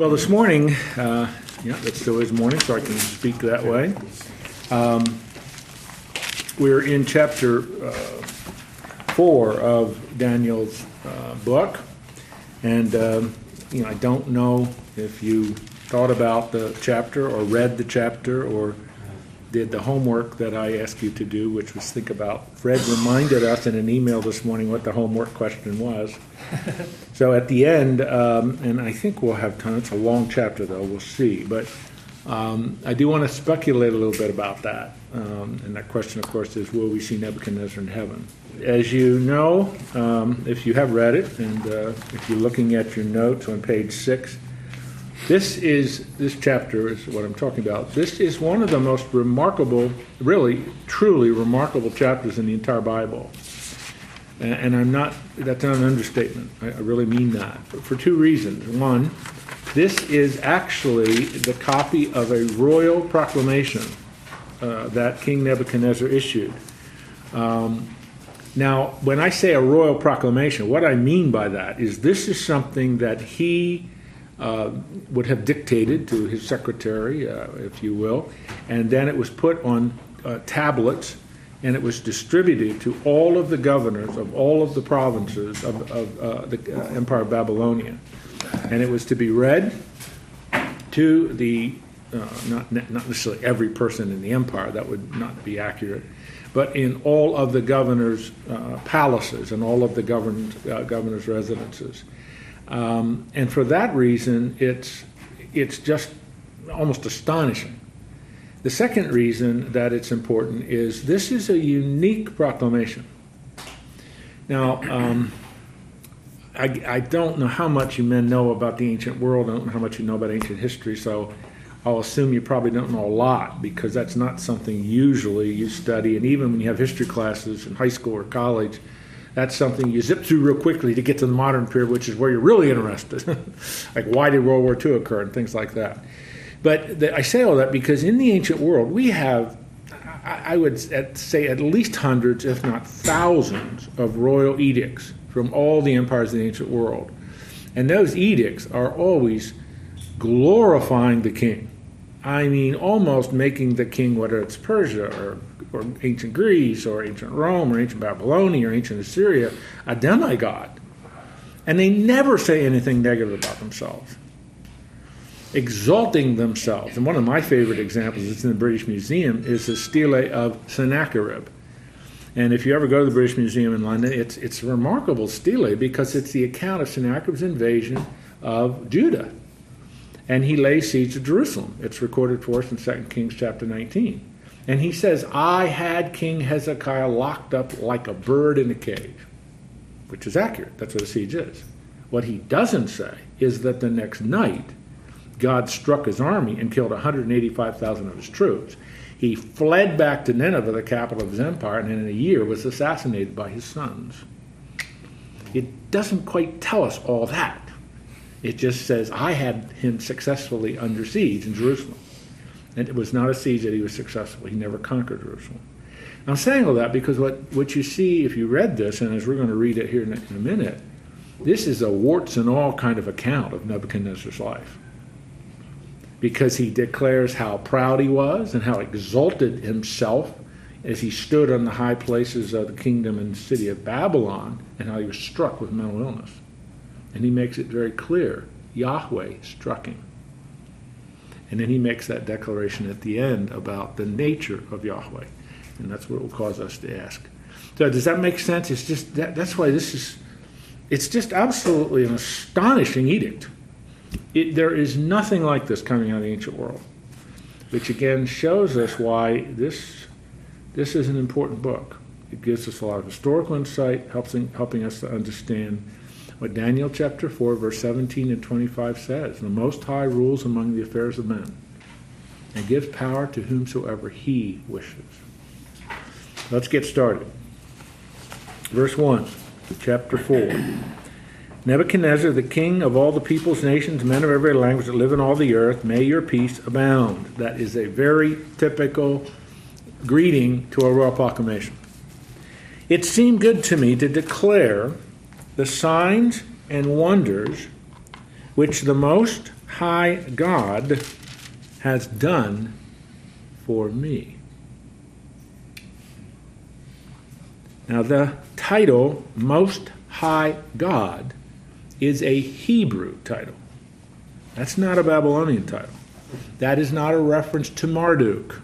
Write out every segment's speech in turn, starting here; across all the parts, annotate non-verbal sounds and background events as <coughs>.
Well, this morning, uh, yeah, it still is morning, so I can speak that way. Um, we're in chapter uh, four of Daniel's uh, book, and um, you know, I don't know if you thought about the chapter or read the chapter or did the homework that I asked you to do, which was think about. Fred reminded us in an email this morning what the homework question was. <laughs> so at the end, um, and I think we'll have time. It's a long chapter, though. We'll see. But um, I do want to speculate a little bit about that. Um, and that question, of course, is will we see Nebuchadnezzar in heaven? As you know, um, if you have read it, and uh, if you're looking at your notes on page six, this is this chapter is what I'm talking about. This is one of the most remarkable, really, truly remarkable chapters in the entire Bible. And, I'm not that's not an understatement. I, I really mean that for two reasons. One, this is actually the copy of a royal proclamation uh, that King Nebuchadnezzar issued. Um, now, when I say a royal proclamation, what I mean by that is this is something that he uh, would have dictated to his secretary, uh, if you will, and then it was put on uh, tablets and it was distributed to all of the governors of all of the provinces of, of uh, the uh, Empire of Babylonia. And it was to be read to the, not, not necessarily every person in the empire, that would not be accurate, but in all of the governors' palaces and all of the governors' governors' residences. Um, and for that reason, it's, it's just almost astonishing. The second reason that it's important is this is a unique proclamation. Now, um, I, I, don't know how much you men know about the ancient world. I don't know how much you know about ancient history, so I'll assume you probably don't know a lot because that's not something usually you study. And even when you have history classes in high school or college, that's something you zip through real quickly to get to the modern period, which is where you're really interested. <laughs> like, why did World War II occur and things like that. But the, I say all that because in the ancient world, we have, I, I would say, at least hundreds, if not thousands, of royal edicts from all the empires of the ancient world. And those edicts are always glorifying the king. I mean, almost making the king, whether it's Persia or or ancient Greece or ancient Rome or ancient Babylonia or ancient Assyria a demigod. And they never say anything negative about themselves, exalting themselves. And one of my favorite examples, it's in the British Museum, is the stele of Sennacherib. And if you ever go to the British Museum in London, it's, it's a remarkable stele because it's the account of Sennacherib's invasion of Judah. And he lays siege to Jerusalem. It's recorded for us in 2 Kings chapter 19. And he says, I had King Hezekiah locked up like a bird in a cage, which is accurate. That's what a siege is. What he doesn't say is that the next night, God struck his army and killed 185,000 of his troops. He fled back to Nineveh, the capital of his empire, and in a year was assassinated by his sons. It doesn't quite tell us all that. It just says, I had him successfully under siege in Jerusalem. And it was not a siege that he was successful. He never conquered Jerusalem. I'm saying all that because what, what you see if you read this, and as we're going to read it here in a, in a minute, this is a warts and all kind of account of Nebuchadnezzar's life. Because he declares how proud he was and how exalted himself as he stood on the high places of the kingdom and city of Babylon, and how he was struck with mental illness. And he makes it very clear Yahweh struck him. And then he makes that declaration at the end about the nature of Yahweh. And that's what will cause us to ask. So does that make sense? It's just that, that's why this is it's just absolutely an astonishing edict. It, there is nothing like this coming out of the ancient world, which again shows us why this this is an important book. It gives us a lot of historical insight, helping helping us to understand what Daniel chapter 4, verse 17 and 25 says. The Most High rules among the affairs of men and gives power to whomsoever he wishes. Let's get started. Verse 1, chapter 4. Nebuchadnezzar, the king of all the peoples, nations, men of every language that live in all the earth, may your peace abound. That is a very typical greeting to a royal proclamation. It seemed good to me to declare the signs and wonders which the Most High God has done for me. Now, the title, Most High God, is a Hebrew title. That's not a Babylonian title. That is not a reference to Marduk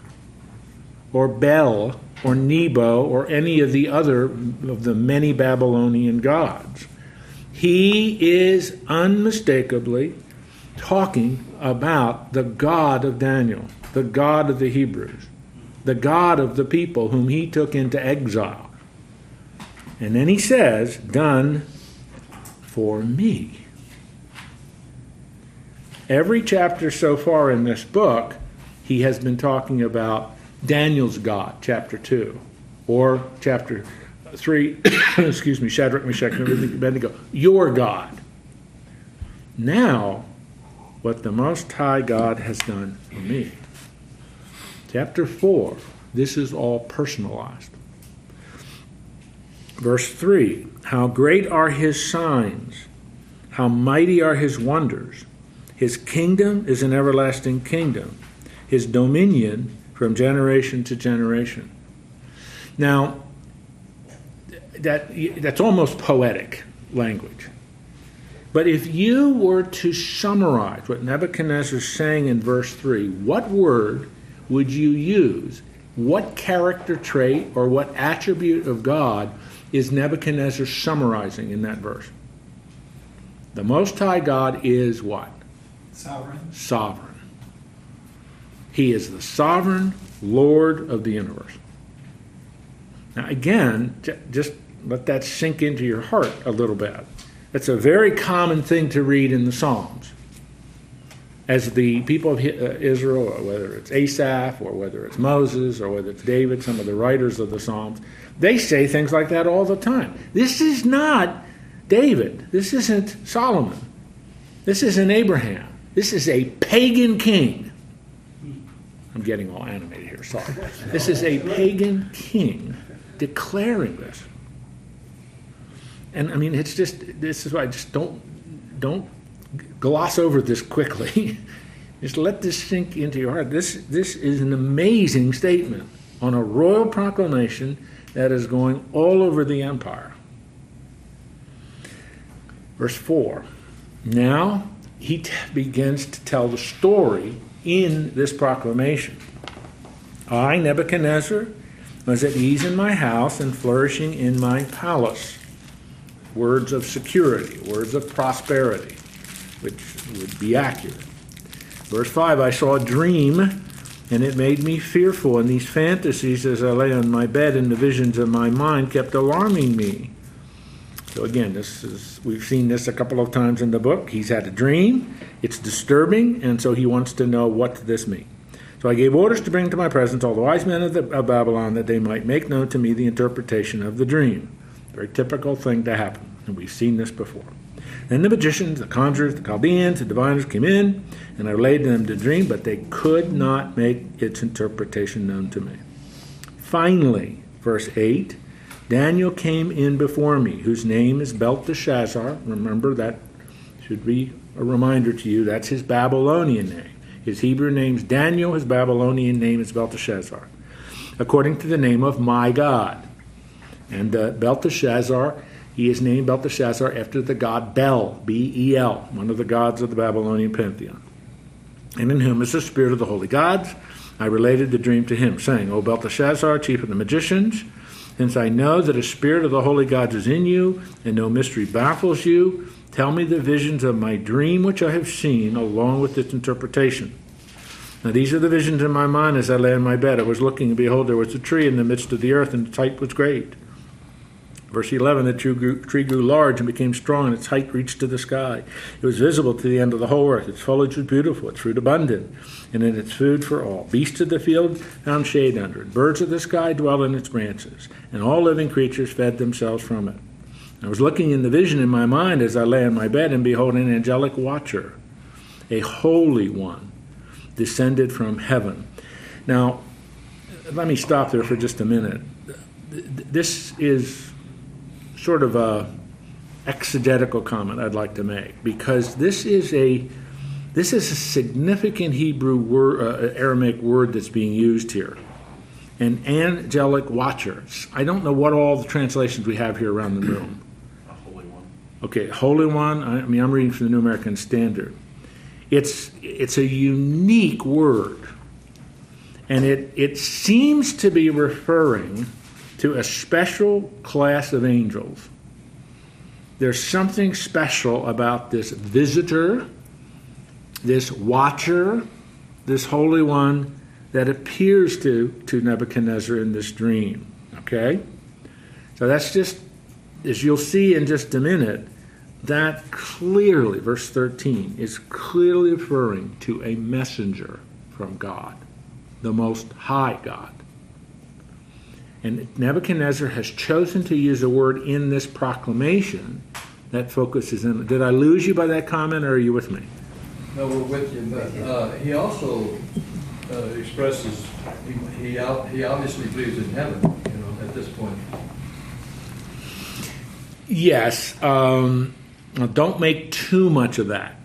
or Bel or Nebo or any of the other of the many Babylonian gods. He is unmistakably talking about the God of Daniel, the God of the Hebrews, the God of the people whom he took into exile. And then he says, Done for me. Every chapter so far in this book, he has been talking about Daniel's God, chapter 2, or chapter 3, <coughs> excuse me, Shadrach, Meshach, and Abednego, your God. Now, what the Most High God has done for me. Chapter 4, this is all personalized. Verse 3 How great are his signs, how mighty are his wonders. His kingdom is an everlasting kingdom, his dominion from generation to generation. Now, that, that's almost poetic language. But if you were to summarize what Nebuchadnezzar is saying in verse 3, what word would you use? What character trait or what attribute of God is Nebuchadnezzar summarizing in that verse? The Most High God is what? Sovereign. Sovereign. He is the sovereign Lord of the universe. Now, again, just let that sink into your heart a little bit. It's a very common thing to read in the Psalms. As the people of uh, Israel, whether it's Asaph or whether it's Moses or whether it's David, some of the writers of the Psalms, they say things like that all the time. This is not David. This isn't Solomon. This isn't Abraham. This is a pagan king. I'm getting all animated here, sorry. This is a pagan king declaring this. And I mean, it's just, this is why I just don't, don't gloss over this quickly. <laughs> just let this sink into your heart. This, this is an amazing statement on a royal proclamation that is going all over the empire. Verse 4 Now he t- begins to tell the story in this proclamation. I, Nebuchadnezzar, was at ease in my house and flourishing in my palace. Words of security, words of prosperity, which would be accurate. Verse 5 I saw a dream, and it made me fearful, and these fantasies as I lay on my bed and the visions of my mind kept alarming me. So again, this is we've seen this a couple of times in the book. He's had a dream, it's disturbing, and so he wants to know what this mean. So I gave orders to bring to my presence all the wise men of, the, of Babylon that they might make known to me the interpretation of the dream. Very typical thing to happen, and we've seen this before. Then the magicians, the conjurers, the Chaldeans, the diviners came in, and I relayed to them the dream, but they could not make its interpretation known to me. Finally, verse 8 Daniel came in before me, whose name is Belteshazzar. Remember, that should be a reminder to you. That's his Babylonian name. His Hebrew name is Daniel, his Babylonian name is Belteshazzar, according to the name of my God. And uh, Belteshazzar, he is named Belteshazzar after the god Bel, B E L, one of the gods of the Babylonian pantheon. And in whom is the spirit of the holy gods. I related the dream to him, saying, O Belteshazzar, chief of the magicians, since I know that a spirit of the holy gods is in you, and no mystery baffles you, Tell me the visions of my dream which I have seen, along with its interpretation. Now these are the visions in my mind as I lay in my bed. I was looking, and behold, there was a tree in the midst of the earth, and its height was great. Verse 11 The tree grew, tree grew large and became strong, and its height reached to the sky. It was visible to the end of the whole earth. Its foliage was beautiful, its fruit abundant, and in its food for all. Beasts of the field found shade under it. Birds of the sky dwell in its branches, and all living creatures fed themselves from it. I was looking in the vision in my mind as I lay in my bed, and behold, an angelic watcher, a holy one, descended from heaven. Now, let me stop there for just a minute. This is sort of a exegetical comment I'd like to make because this is a This is a significant Hebrew word, uh, Aramaic word that's being used here. An angelic watcher. I don't know what all the translations we have here around the room. A holy one. Okay, Holy One. I mean, I'm reading from the New American Standard. It's it's a unique word, and it it seems to be referring to a special class of angels. There's something special about this visitor, this watcher, this Holy One that appears to, to Nebuchadnezzar in this dream. Okay? So that's just, as you'll see in just a minute, that clearly, verse 13, is clearly referring to a messenger from God, the Most High God. And Nebuchadnezzar has chosen to use a word in this proclamation that focuses in. Did I lose you by that comment, or are you with me? No, we're with you, but uh, he also uh, expresses, he, he, he obviously believes in heaven, you know, at this point. Yes. Um, don't make too much of that.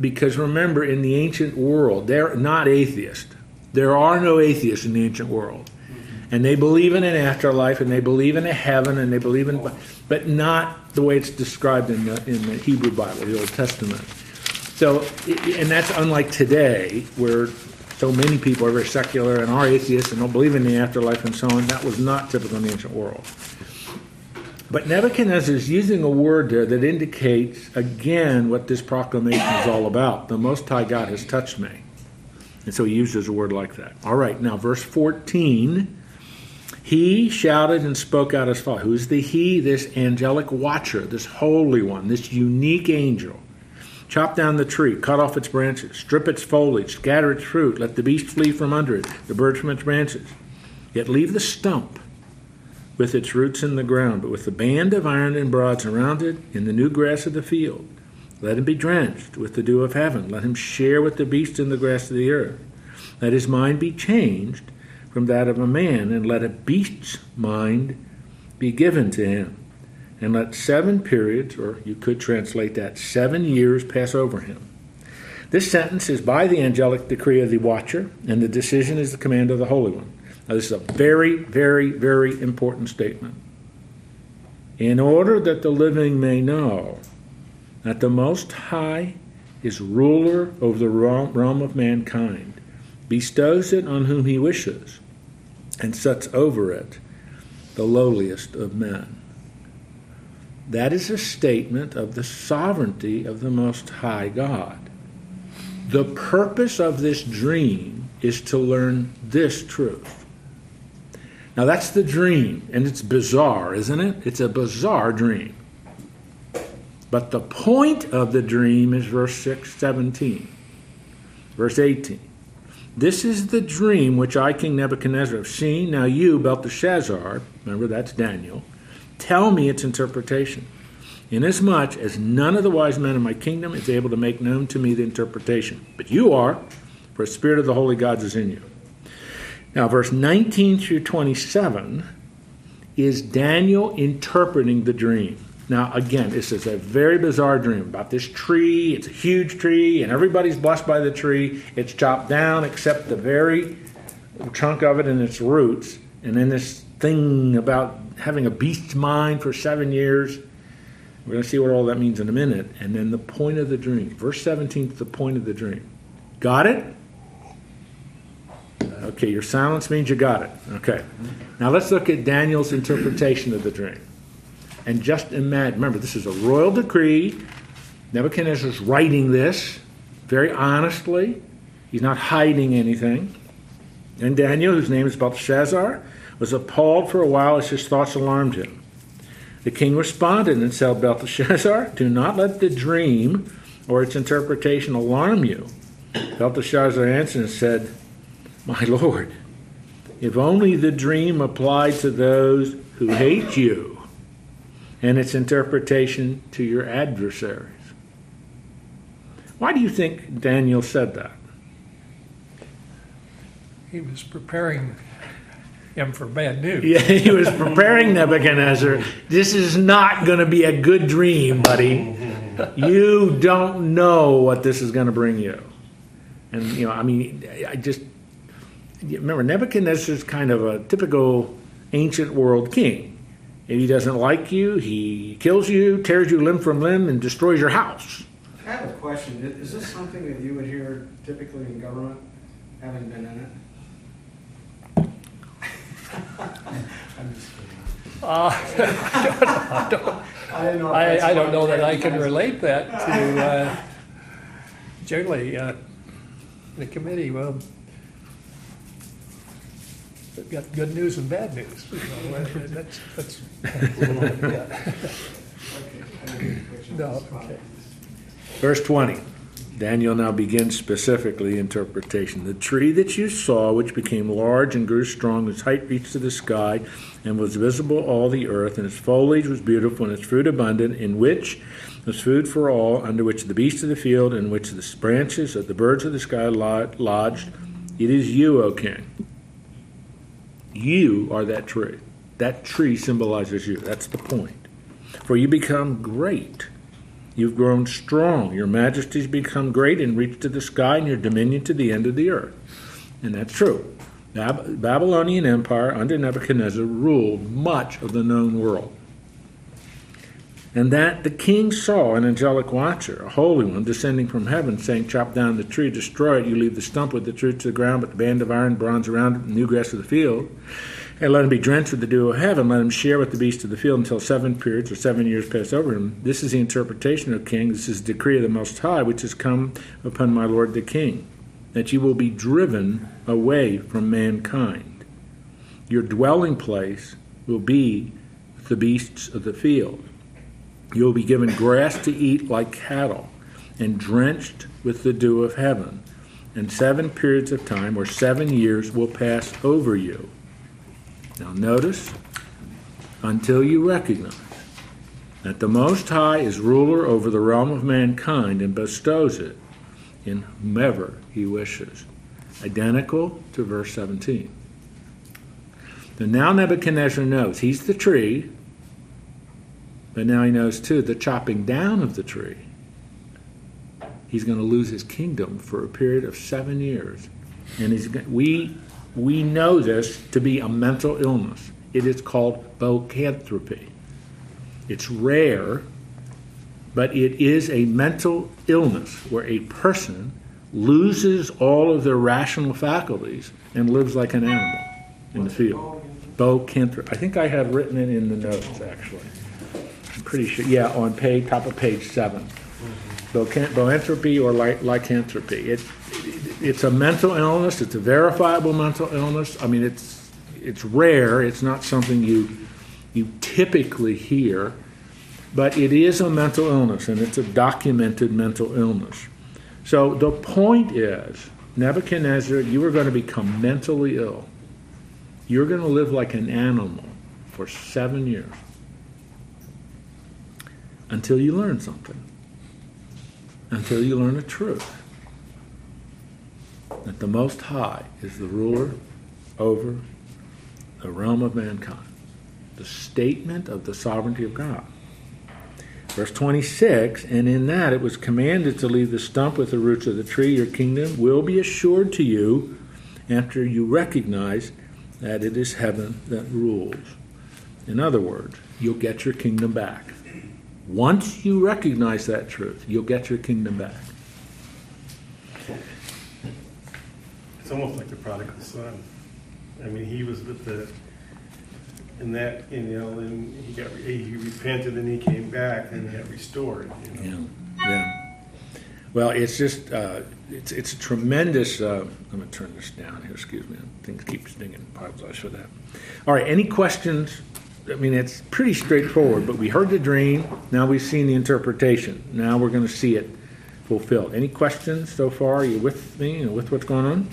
Because remember, in the ancient world, they're not atheists. There are no atheists in the ancient world. And they believe in an afterlife, and they believe in a heaven, and they believe in, but not the way it's described in the, in the Hebrew Bible, the Old Testament. So, and that's unlike today, where so many people are very secular and are atheists and don't believe in the afterlife and so on. That was not typical in the ancient world. But Nebuchadnezzar is using a word there that indicates, again, what this proclamation is all about. The Most High God has touched me. And so he uses a word like that. All right, now verse 14. He shouted and spoke out as follows. Who's the he? This angelic watcher, this holy one, this unique angel. Chop down the tree, cut off its branches, strip its foliage, scatter its fruit, let the beast flee from under it, the birds from its branches. Yet leave the stump with its roots in the ground, but with the band of iron and broads around it in the new grass of the field. Let him be drenched with the dew of heaven. Let him share with the beast in the grass of the earth. Let his mind be changed from that of a man, and let a beast's mind be given to him. And let seven periods, or you could translate that, seven years pass over him. This sentence is by the angelic decree of the watcher, and the decision is the command of the Holy One. Now, this is a very, very, very important statement. In order that the living may know that the Most High is ruler over the realm of mankind, bestows it on whom he wishes, and sets over it the lowliest of men. That is a statement of the sovereignty of the Most High God. The purpose of this dream is to learn this truth now that's the dream, and it's bizarre, isn't it? It's a bizarre dream. But the point of the dream is verse 6, 17. Verse 18. This is the dream which I, King Nebuchadnezzar, have seen. Now you, Belteshazzar, remember that's Daniel, tell me its interpretation. Inasmuch as none of the wise men in my kingdom is able to make known to me the interpretation, but you are, for the Spirit of the holy gods is in you. Now, verse 19 through 27 is Daniel interpreting the dream. Now, again, this is a very bizarre dream about this tree. It's a huge tree, and everybody's blessed by the tree. It's chopped down except the very chunk of it and its roots. And then this thing about having a beast's mind for seven years. We're going to see what all that means in a minute. And then the point of the dream. Verse 17 is the point of the dream. Got it? Okay, your silence means you got it. Okay. Now let's look at Daniel's interpretation of the dream. And just imagine, remember, this is a royal decree. Nebuchadnezzar is writing this very honestly. He's not hiding anything. And Daniel, whose name is Belteshazzar, was appalled for a while as his thoughts alarmed him. The king responded and said, Belteshazzar, <laughs> do not let the dream or its interpretation alarm you. Belteshazzar answered and said, my <laughs> Lord, if only the dream applied to those who hate you and its interpretation to your adversaries. Why do you think Daniel said that? He was preparing him for bad news. <laughs> Yeah, he was preparing Nebuchadnezzar. This is not going to be a good dream, buddy. you don't know what this is going to bring you. And, you know, I mean, I just, remember, Nebuchadnezzar's kind of a typical ancient world king. If he doesn't like you, he kills you, tears you limb from limb, and destroys your house. I have a question. Is this something that you would hear typically in government, having been in it? <laughs> I'm just kidding. Uh, <laughs> I didn't know if that's I, I don't know that I can relate that to, <laughs> uh, generally, uh, the committee, well, we've got good news and bad news. you know, and That's, that's, yeah. Okay, I didn't put you on No, okay. Verse 20 Daniel now begins specifically interpretation. The tree that you saw, which became large and grew strong, its height reached to the sky, and was visible all the earth, and its foliage was beautiful, and its fruit abundant, in which was food for all, under which the beasts of the field, and which the branches of the birds of the sky lo- lodged. It is you, O king. You are that tree. That tree symbolizes you. That's the point. For you become great. You've grown strong. Your majesty's become great and reached to the sky, and your dominion to the end of the earth. And that's true. Bab- Babylonian Empire under Nebuchadnezzar ruled much of the known world. And that the king saw an angelic watcher, a holy one, descending from heaven, saying, Chop down the tree, destroy it. You leave the stump with the truth to the ground, but the band of iron, bronze around it, and new grass of the field. And let him be drenched with the dew of heaven. Let him share with the beasts of the field until seven periods or seven years pass over him. This is the interpretation of king. This is the decree of the Most High, which has come upon my Lord the king, that you will be driven away from mankind. Your dwelling place will be the beasts of the field. You will be given grass to eat like cattle, and drenched with the dew of heaven. And seven periods of time, or seven years, will pass over you. Now, notice, until you recognize that the Most High is ruler over the realm of mankind and bestows it in whomever he wishes. Identical to verse 17. So now Nebuchadnezzar knows he's the tree, but now he knows too the chopping down of the tree. He's going to lose his kingdom for a period of seven years, and he's we we know this to be a mental illness. It is called boanthropy. It's rare, but it is a mental illness where a person loses all of their rational faculties and lives like an animal in the field. Boanthropy. I think I have written it in the notes actually. Pretty sure. Yeah, on page top of page seven. Boanthropy or ly- lycanthropy. It, it's a mental illness. It's a verifiable mental illness. I mean, it's it's rare. It's not something you you typically hear, but it is a mental illness, and it's a documented mental illness. So the point is, Nebuchadnezzar, you are going to become mentally ill. You're going to live like an animal for seven years until you learn something, until you learn the truth that the Most High is the ruler over the realm of mankind. The statement of the sovereignty of God. Verse 26, and in that it was commanded to leave the stump with the roots of the tree. Your kingdom will be assured to you after you recognize that it is heaven that rules. In other words, you'll get your kingdom back. Once you recognize that truth, you'll get your kingdom back. It's almost like the prodigal son. I mean, he was with the, and that, you know, and he got, he repented and he came back and got restored, you know. Yeah, yeah. Well, it's just, uh, it's, it's a tremendous, uh, I'm going to turn this down here, excuse me. Things keep stinging. Apologize for that. All right, any questions? I mean, it's pretty straightforward, but we heard the dream. Now we've seen the interpretation. Now we're going to see it fulfilled. Any questions so far? Are you with me and with what's going on?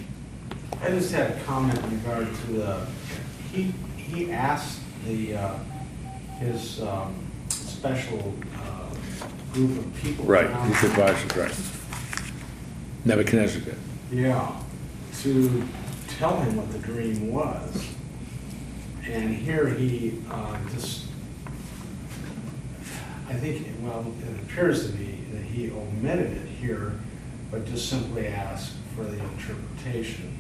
I just had a comment in regard to the, he, he asked the, uh, his um, special uh, group of people. around His advisors, right. Nebuchadnezzar did. Yeah, to tell him what the dream was. And here he uh, just, I think, well, it appears to me, that he omitted it here, but just simply asked for the interpretation.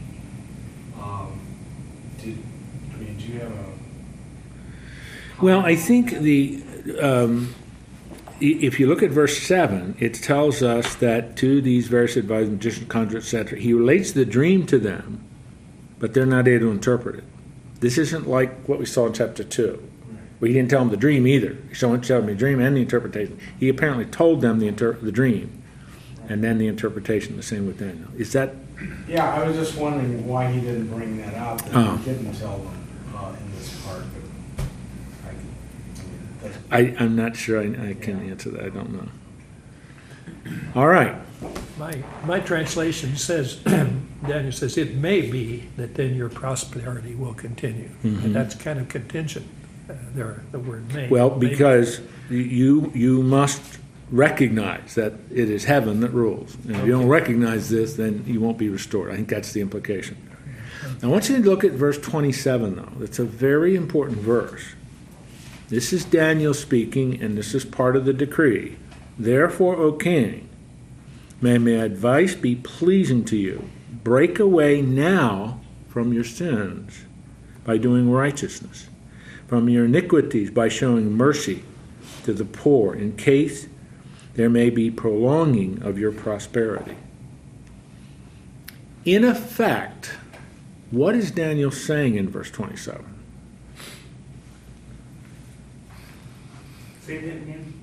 Um, Did, I mean, do you have a? Well, I think the um, if you look at verse 7, it tells us that to these various advisors, magicians, conjurers, etc., he relates the dream to them, but they're not able to interpret it. This isn't like what we saw in chapter 2. Well, he didn't tell them the dream either. He showed showed them the dream and the interpretation. He apparently told them the, inter- the dream and then the interpretation, the same with Daniel. Is that, Yeah, I was just wondering why he didn't bring that out, that Oh. he didn't tell them uh, in this part, but I, I mean, it doesn't- I, I'm not sure I, I can answer that. I don't know. All right. My, my translation says, <clears throat> Daniel says, it may be that then your prosperity will continue. Mhm. And that's kind of contingent, uh, there, the word may. Well, because you, you must recognize that it is heaven that rules. And if you don't recognize this, then you won't be restored. I think that's the implication. I want you to look at verse 27, though. It's a very important verse. This is Daniel speaking, and this is part of the decree. Therefore, O king, may my advice be pleasing to you. Break away now from your sins by doing righteousness from your iniquities by showing mercy to the poor, in case there may be prolonging of your prosperity. In effect, what is Daniel saying in verse 27? Say that again?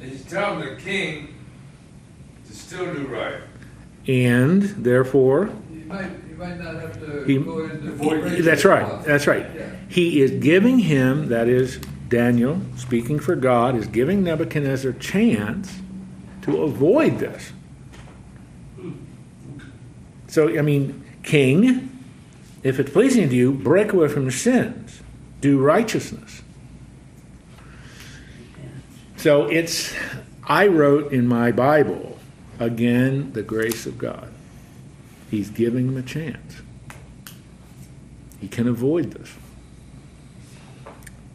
He's telling the king to still do right. And therefore, You might, you might not have to He- go into. that's right, that's right. Yeah. He is giving him, that is, Daniel, speaking for God, is giving Nebuchadnezzar a chance to avoid this. So, I mean, king, if it's pleasing to you, break away from your sins, do righteousness. So it's, I wrote in my Bible, again, the grace of God. He's giving him a chance. He can avoid this.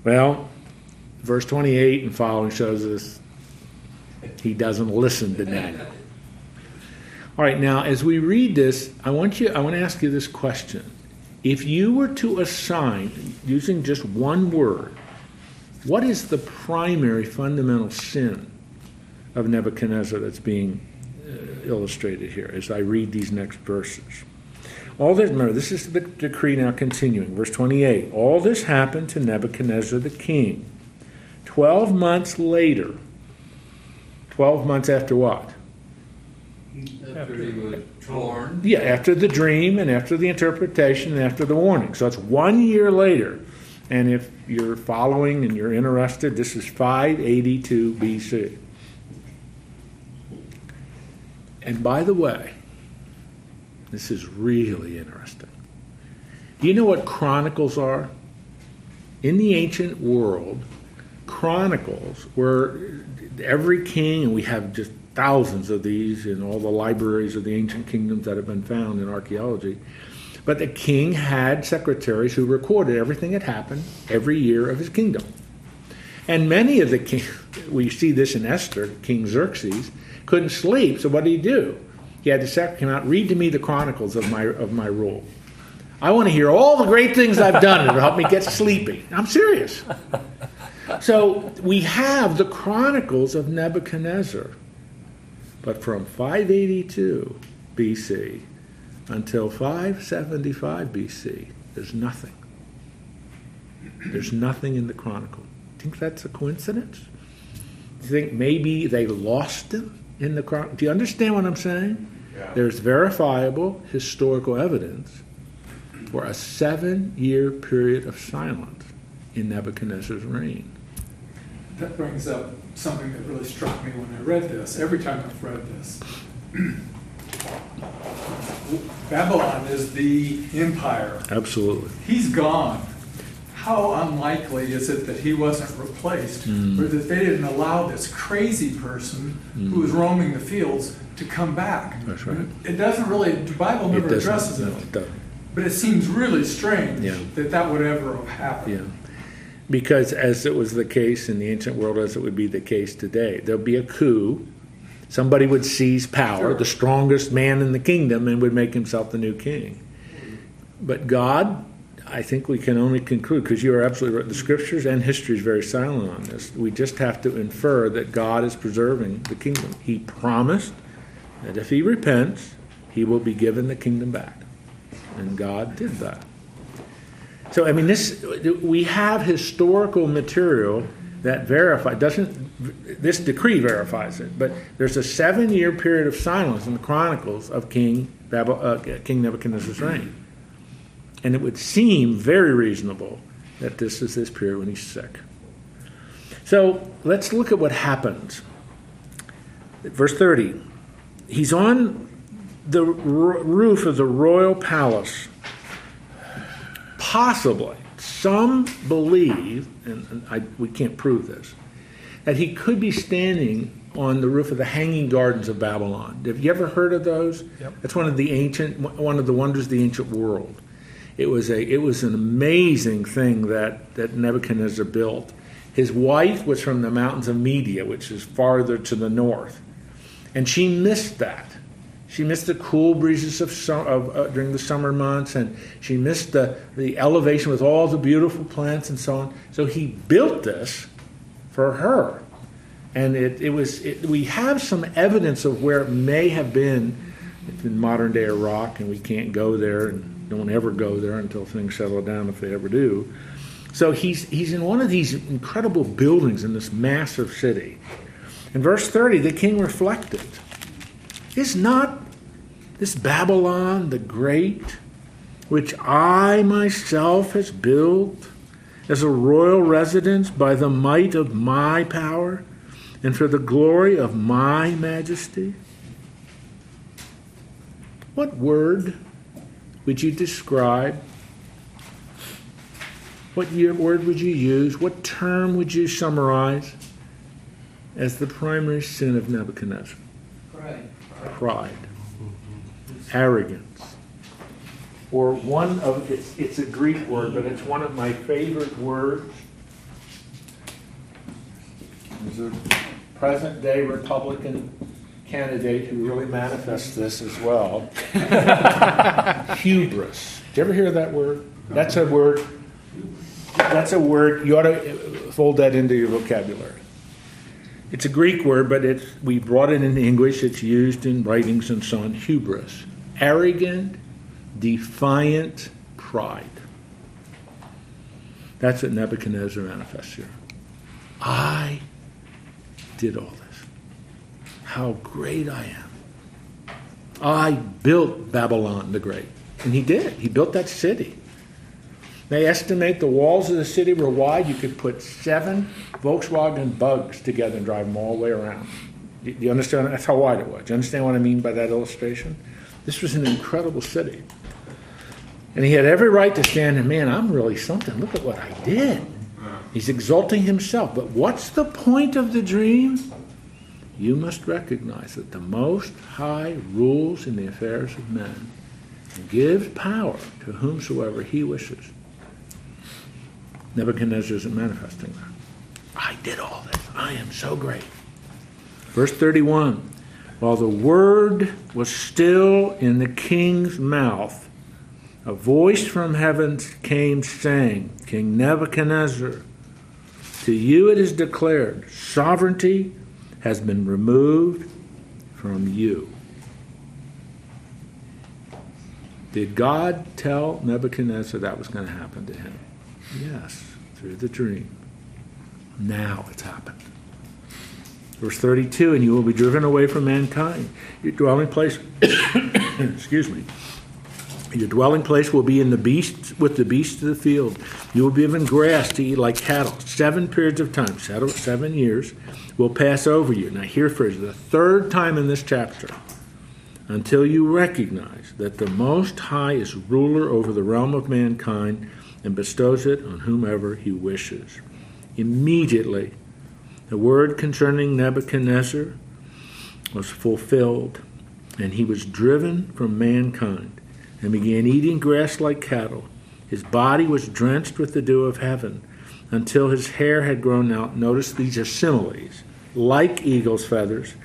Well, verse 28 and following shows us he doesn't listen to Daniel. All right, now as we read this, I want you I want to ask you this question. If you were to assign using just one word, what is the primary fundamental sin of Nebuchadnezzar that's being illustrated here as I read these next verses? All this, remember, this is the decree now continuing. Verse 28 All this happened to Nebuchadnezzar the king. Twelve months later, 12 months after what? After he was born. Yeah, after the dream and after the interpretation and after the warning. So it's one year later. And if you're following and you're interested, this is 582 BC. And by the way, this is really interesting. Do you know what chronicles are? In the ancient world, chronicles were every king, and we have just thousands of these in all the libraries of the ancient kingdoms that have been found in archaeology. But the king had secretaries who recorded everything that happened every year of his kingdom. And many of the king, we see this in Esther, King Xerxes, couldn't sleep, so what did he do? He had the secretary come out, read to me the chronicles of my of my rule. I want to hear all the great things I've done. It'll help me get sleepy. I'm serious. So we have the chronicles of Nebuchadnezzar. But from 582 BC until 575 BC, there's nothing. There's nothing in the chronicle. Do you think that's a coincidence? Do you think maybe they lost him in the chronicle? Do you understand what I'm saying? Yeah. There's verifiable historical evidence for a seven year period of silence in Nebuchadnezzar's reign. That brings up something that really struck me when I read this, every time I've read this. <clears throat> Babylon is the empire. Absolutely. He's gone. How unlikely is it that he wasn't replaced, Mm. or that they didn't allow this crazy person who was roaming the fields to come back? Mm. That's right. It doesn't really, the Bible never doesn't- addresses no, it, it but it seems really strange Yeah. that that would ever have happened. Yeah. Because as it was the case in the ancient world, as it would be the case today, there'll be a coup, Somebody would seize power, the strongest man in the kingdom, and would make himself the new king. But God, I think we can only conclude, because you are absolutely right, the scriptures and history is very silent on this. We just have to infer that God is preserving the kingdom. He promised that if he repents, he will be given the kingdom back. And God did that. So, I mean, this we have historical material that verify doesn't this decree verifies it, but there's a seven-year period of silence in the Chronicles of King uh, King Nebuchadnezzar's reign, and it would seem very reasonable that this is this period when he's sick. So let's look at what happens. Verse 30. He's on the r- roof of the royal palace. Possibly, some believe, and, and I, we can't prove this, that he could be standing on the roof of the Hanging Gardens of Babylon. Have you ever heard of those? Yep. That's one of the ancient, one of the wonders of the ancient world. It was a, it was an amazing thing that that Nebuchadnezzar built. His wife was from the mountains of Media, which is farther to the north, and she missed that. She missed the cool breezes of, of uh, during the summer months, and she missed the, the elevation with all the beautiful plants and so on. So he built this for her, and it, it was. It, we have some evidence of where it may have been. It's in modern day Iraq, and we can't go there, and don't ever go there until things settle down, if they ever do. So he's he's in one of these incredible buildings in this massive city. In verse 30, the king reflected. Is not this Babylon the great, which I myself has built as a royal residence by the might of my power and for the glory of my majesty? What word would you describe? What word would you use? What term would you summarize as the primary sin of Nebuchadnezzar? Pride. Pride, arrogance, or one of it's, it's a Greek word, but it's one of my favorite words. There's a present day Republican candidate who really manifests this as well. <laughs> Hubris. Did you ever hear that word? That's a word. That's a word. You ought to fold that into your vocabulary. It's a Greek word, but we brought it into English. It's used in writings and so on. Hubris. Arrogant, defiant pride. That's what Nebuchadnezzar manifests here. I did all this. How great I am. I built Babylon the Great. And he did. He built that city. They estimate the walls of the city were wide. You could put seven Volkswagen bugs together and drive them all the way around. Do you understand? That's how wide it was. Do you understand what I mean by that illustration? This was an incredible city. And he had every right to stand and, man, I'm really something. Look at what I did. He's exalting himself. But what's the point of the dream? You must recognize that the Most High rules in the affairs of men and gives power to whomsoever he wishes. Nebuchadnezzar isn't manifesting that. I did all this. I am so great. Verse 31 While the word was still in the king's mouth, a voice from heaven came saying, King Nebuchadnezzar, to you it is declared, sovereignty has been removed from you. Did God tell Nebuchadnezzar that was going to happen to him? Yes, through the dream. Now it's happened. Verse 32 And you will be driven away from mankind. Your dwelling place, <coughs> excuse me, your dwelling place will be in the beasts with the beasts of the field. You will be given grass to eat like cattle. Seven periods of time, seven years, will pass over you. Now, here for the third time in this chapter, until you recognize that the Most High is ruler over the realm of mankind and bestows it on whomever he wishes. Immediately, the word concerning Nebuchadnezzar was fulfilled, and he was driven from mankind and began eating grass like cattle. His body was drenched with the dew of heaven until his hair had grown out. Notice these are similes, like eagle's feathers,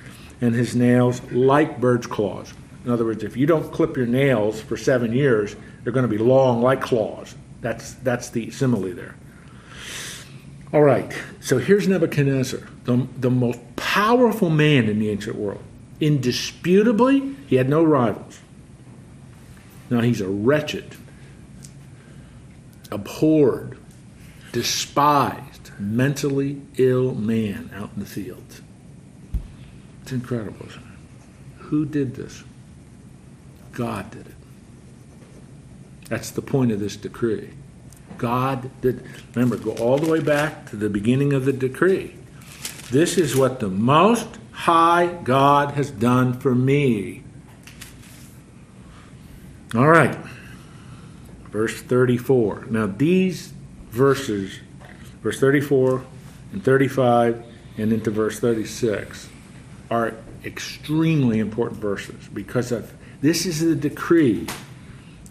and his nails like birds' claws. In other words, if you don't clip your nails for seven years, they're going to be long like claws. That's, that's the simile there. All right, so here's Nebuchadnezzar, the, the most powerful man in the ancient world. Indisputably, he had no rivals. Now he's a wretched, abhorred, despised, mentally ill man out in the fields. It's incredible. isn't it? Who did this? God did it. That's the point of this decree. God did. Remember, go all the way back to the beginning of the decree. This is what the Most High God has done for me. All right. Verse 34. Now, these verses, verse 34 and 35 and into verse 36, are extremely important verses because of this is the decree.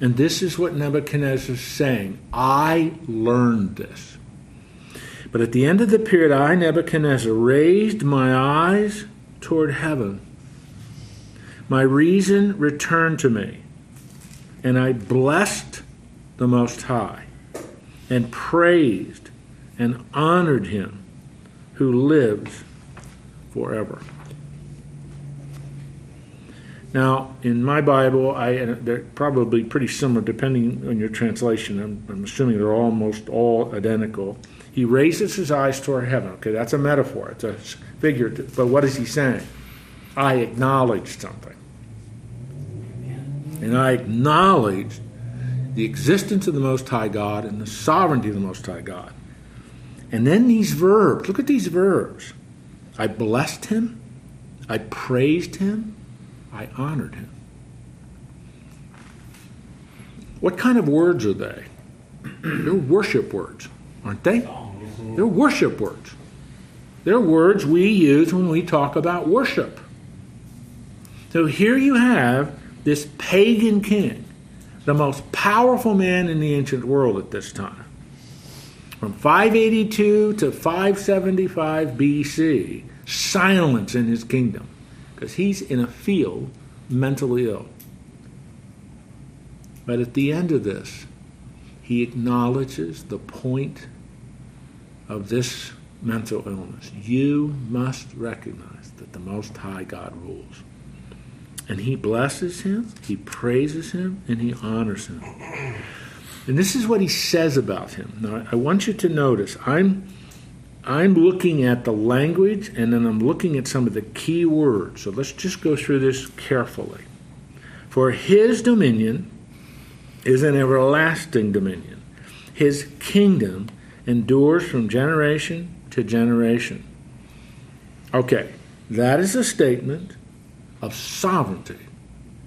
And this is what Nebuchadnezzar is saying. I learned this. But at the end of the period, I, Nebuchadnezzar, raised my eyes toward heaven. My reason returned to me, and I blessed the Most High, and praised and honored him who lives forever. Now, in my Bible, I they're probably pretty similar depending on your translation. I'm, I'm assuming they're almost all identical. He raises his eyes toward heaven. Okay, that's a metaphor. It's a figure. But what is he saying? I acknowledge something, and I acknowledged the existence of the Most High God and the sovereignty of the Most High God. And then these verbs. Look at these verbs. I blessed him. I praised him. I honored him. What kind of words are they? <clears throat> They're worship words, aren't they? They're worship words. They're words we use when we talk about worship. So here you have this pagan king, the most powerful man in the ancient world at this time. From 582 to 575 BC, silence in his kingdom because he's in a field mentally ill. But at the end of this, he acknowledges the point of this mental illness. You must recognize that the Most High God rules. And he blesses him, he praises him, and he honors him. And this is what he says about him. Now, I want you to notice, I'm I'm looking at the language and then I'm looking at some of the key words. So let's just go through this carefully. For his dominion is an everlasting dominion, his kingdom endures from generation to generation. Okay, that is a statement of sovereignty.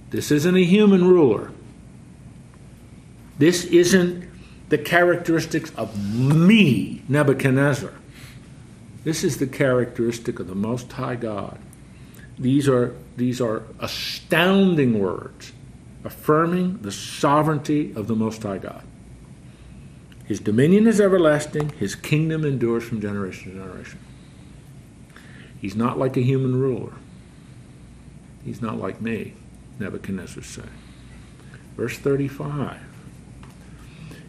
This isn't a human ruler. This isn't the characteristics of me, Nebuchadnezzar. This is the characteristic of the Most High God. These are, these are astounding words affirming the sovereignty of the Most High God. His dominion is everlasting, his kingdom endures from generation to generation. He's not like a human ruler. He's not like me, Nebuchadnezzar said. Verse 35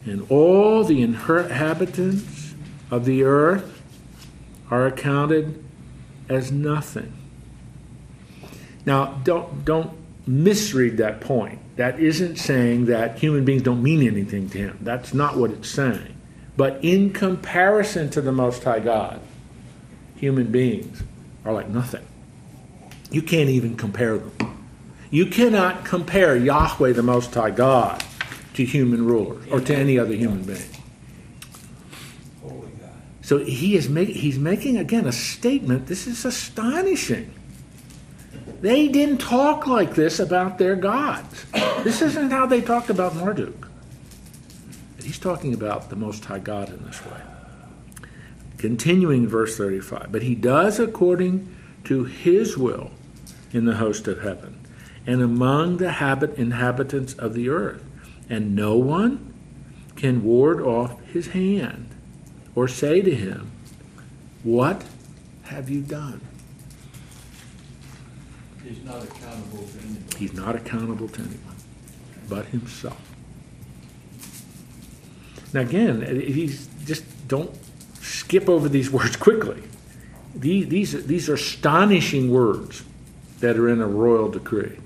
And all the inhabitants of the earth are accounted as nothing. Now, don't, don't misread that point. That isn't saying that human beings don't mean anything to him. That's not what it's saying. But in comparison to the Most High God, human beings are like nothing. You can't even compare them. You cannot compare Yahweh, the Most High God, to human rulers or to any other human being. So he is make, he's making again a statement. This is astonishing. They didn't talk like this about their gods. This isn't how they talked about Marduk. He's talking about the Most High God in this way. Continuing verse 35. But he does according to his will in the host of heaven and among the habit inhabitants of the earth, and no one can ward off his hand or say to him, What have you done? He's not accountable to anybody. He's not accountable to anyone but himself. Now, again, he's just don't skip over these <laughs> words quickly. These, these, these are astonishing words that are in a royal decree.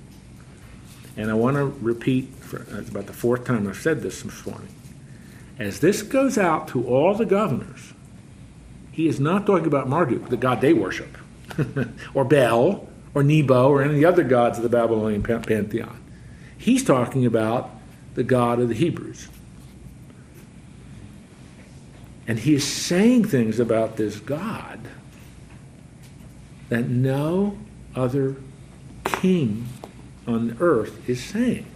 And I want to repeat, for, it's about the fourth time I've said this this morning. As this goes out to all the governors, he is not talking about Marduk, the god they worship, <laughs> or Bel, or Nebo, or any of the other gods of the Babylonian pantheon. He's talking about the God of the Hebrews. And he is saying things about this God that no other king on earth is saying.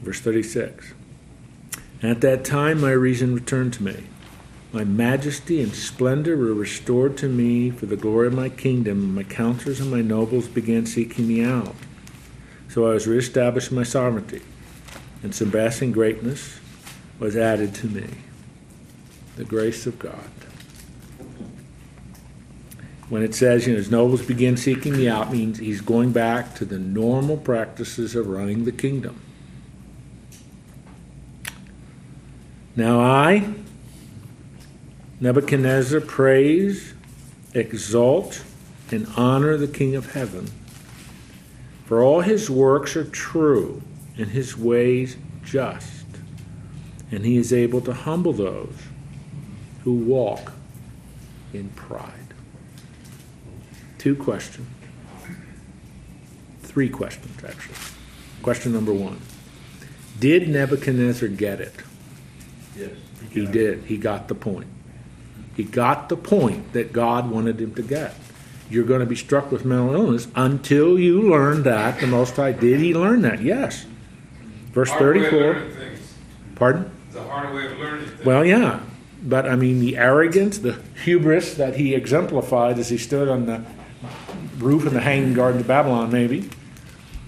Verse 36 At that time my reason returned to me. My majesty and splendor were restored to me for the glory of my kingdom. My counselors and my nobles began seeking me out. So I was reestablished in my sovereignty and surpassing greatness was added to me. The grace of God. When it says, you know, his nobles begin seeking me out, means he's going back to the normal practices of running the kingdom. Now I, Nebuchadnezzar, praise, exalt, and honor the King of heaven, for all his works are true and his ways just, and he is able to humble those who walk in pride. Two questions. Three questions, actually. Question number one Did Nebuchadnezzar get it? Yes. He did. He got the point. He got the point that God wanted him to get. You're going to be struck with mental illness until you learn that the Most High did. He learn that? Yes. Verse Hard 34. Pardon? It's a hard way of learning things. Well, yeah. But I mean, the arrogance, the hubris that he exemplified as he stood on the roof in the Hanging Garden of Babylon, maybe,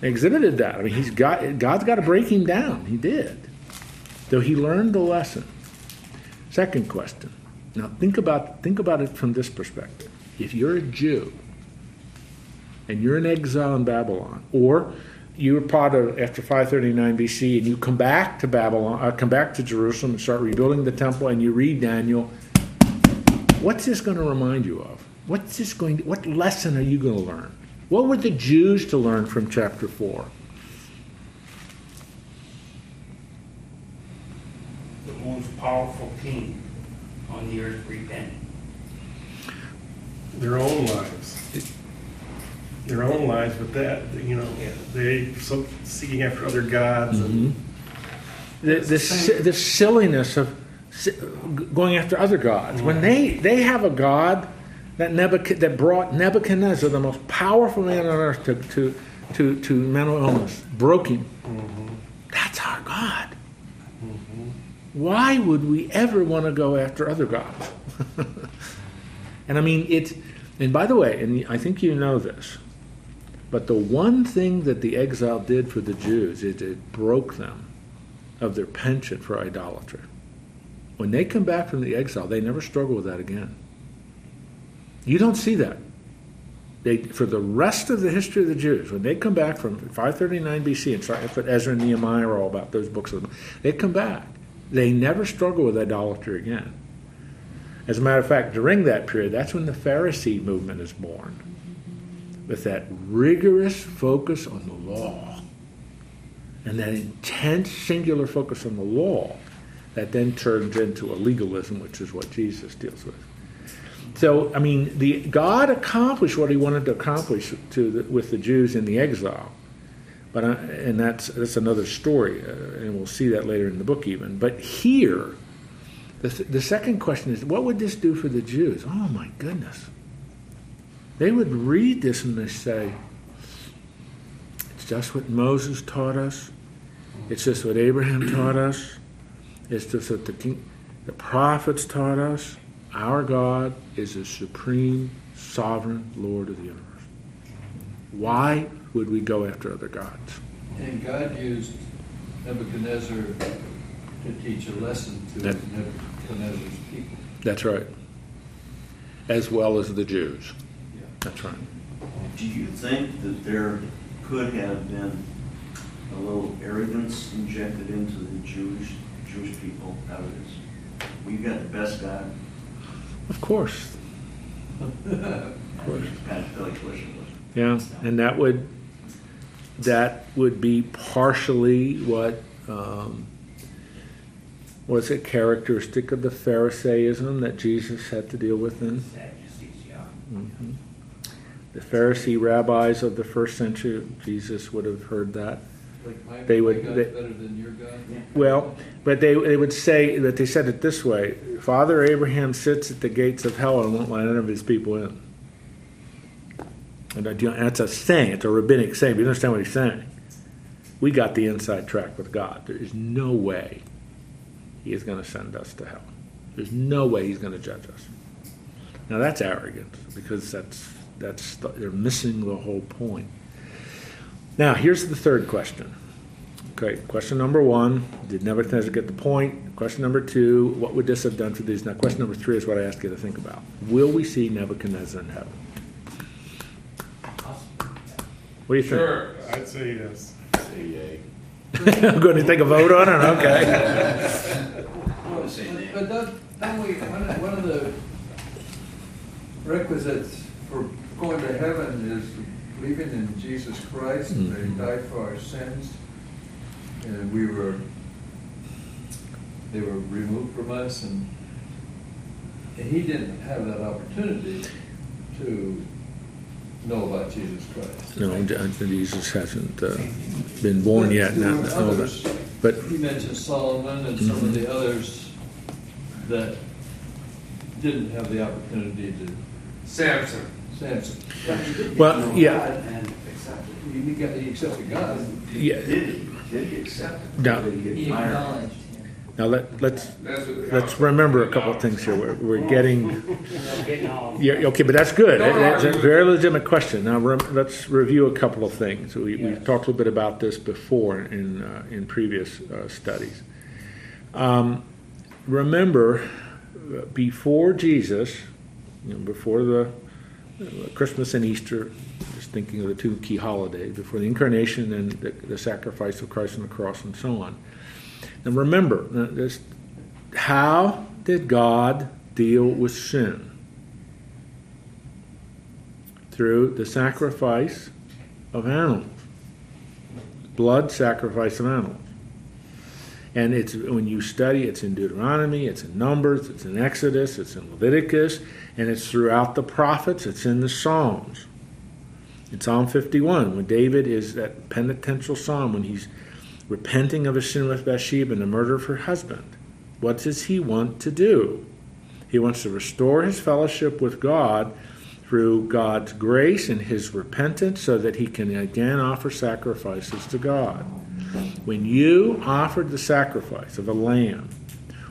exhibited that. I mean, he's got God's got to break him down. He did. So he learned the lesson. Second question. Now think about think about it from this perspective. If you're a Jew and you're in exile in Babylon, or you were part of after 539 BC and you come back to Babylon, uh, come back to Jerusalem and start rebuilding the temple, and you read Daniel, what's this going to remind you of? What's this going? To, what lesson are you going to learn? What were the Jews to learn from chapter four? the most powerful king on the earth repented. Their own lives. Their own lives, but that, you know, they so seeking after other gods and mm-hmm. the, the, si- the silliness of si- going after other gods. When mm-hmm. they, they have a god that, Nebuchad- that brought Nebuchadnezzar, the most powerful man on earth, to, to, to, to mental illness, broke him. Mm-hmm. That's our God. Why would we ever want to go after other gods? <laughs> and I mean, it's, and by the way, and I think you know this, but the one thing that the exile did for the Jews is it broke them of their penchant for idolatry. When they come back from the exile, they never struggle with that again. You don't see that. They, for the rest of the history of the Jews, when they come back from 539 BC and Ezra and Nehemiah are all about, those books of them, they come back. They never struggle with idolatry again. As a matter of fact, during that period, that's when the Pharisee movement is born, with that rigorous focus on the law and that intense singular focus on the law that then turns into a legalism, which is what Jesus deals with. So, I mean, the God accomplished what He wanted to accomplish to the, with the Jews in the exile, but I, and that's that's another story, uh, and we'll see that later in the book even. But here, the the second question is, what would this do for the Jews? Oh my goodness! They would read this and they say, "It's just what Moses taught us. It's just what Abraham taught us. It's just what the king, the prophets taught us." Our God is the supreme, sovereign Lord of the universe. Why would we go after other gods? And God used Nebuchadnezzar to teach a lesson to That- Nebuchadnezzar's people. That's right. as well as the Jews. Yeah. That's right. Do you think that there could have been a little arrogance injected into the Jewish, Jewish people out of this? We've got the best guy. Of course. Of course. Yeah, and that would that would be partially what um, was it characteristic of the Pharisaism that Jesus had to deal with then. Sadducees, yeah. hmm The Pharisee rabbis of the first century, Jesus would have heard that. Like, my, They my would- they- better than your God? Well, but they, they would say that they said it this way Father Abraham sits at the gates of hell and won't let any of his people in. And I that's a saying, it's a rabbinic saying, but you understand what he's saying. We got the inside track with God. There is no way he is going to send us to hell. There's no way he's going to judge us. Now that's arrogance because that's that's they're missing the whole point. Now here's the third question. Okay, question number one, did Nebuchadnezzar get the point? Question number two, what would this have done to these? Now, question number three is what I ask you to think about. Will we see Nebuchadnezzar in heaven? What do you think? Sure. I'd say yes. <laughs> I'm going to take a vote on it? Okay. But don't, don't we, one one of the requisites for going to heaven is believing in Jesus Christ, and that he died for our sins, and we were, they were removed from us, and and he didn't have that opportunity to know about Jesus Christ. No, Jesus hasn't uh, been born yet. There Not, were all that. others. But He mentioned Solomon and some of the others that didn't have the opportunity to, Samson. Samson. Well, yeah. And accepted. He got, he accepted God. yeah, Did he, did he accept it? No. Did he get He fired? acknowledged. now let, let's That's what let's remember a couple of things here. We're, we're getting <laughs> They're getting all. Yeah, okay, but that's good. No, no, That's a I very legitimate question. Now, rem- let's review a couple of things. We, we Yes. talked a little bit about this before in, uh, in previous uh, studies. Um, remember, uh, before Jesus, you know, before the Christmas and Easter, just thinking of the two key holidays, before the incarnation and the, the sacrifice of Christ on the cross and so on. And remember, uh, this, how did God deal with sin? Through the sacrifice of animals, blood sacrifice of animals. And it's when you study, it's in Deuteronomy, it's in Numbers, it's in Exodus, it's in Leviticus, and it's throughout the prophets, it's in the Psalms. In Psalm 51, when David is that penitential psalm, when he's repenting of his sin with Bathsheba and the murder of her husband, what does he want to do? He wants to restore his fellowship with God through God's grace and his repentance so that he can again offer sacrifices to God. When you offered the sacrifice of a lamb,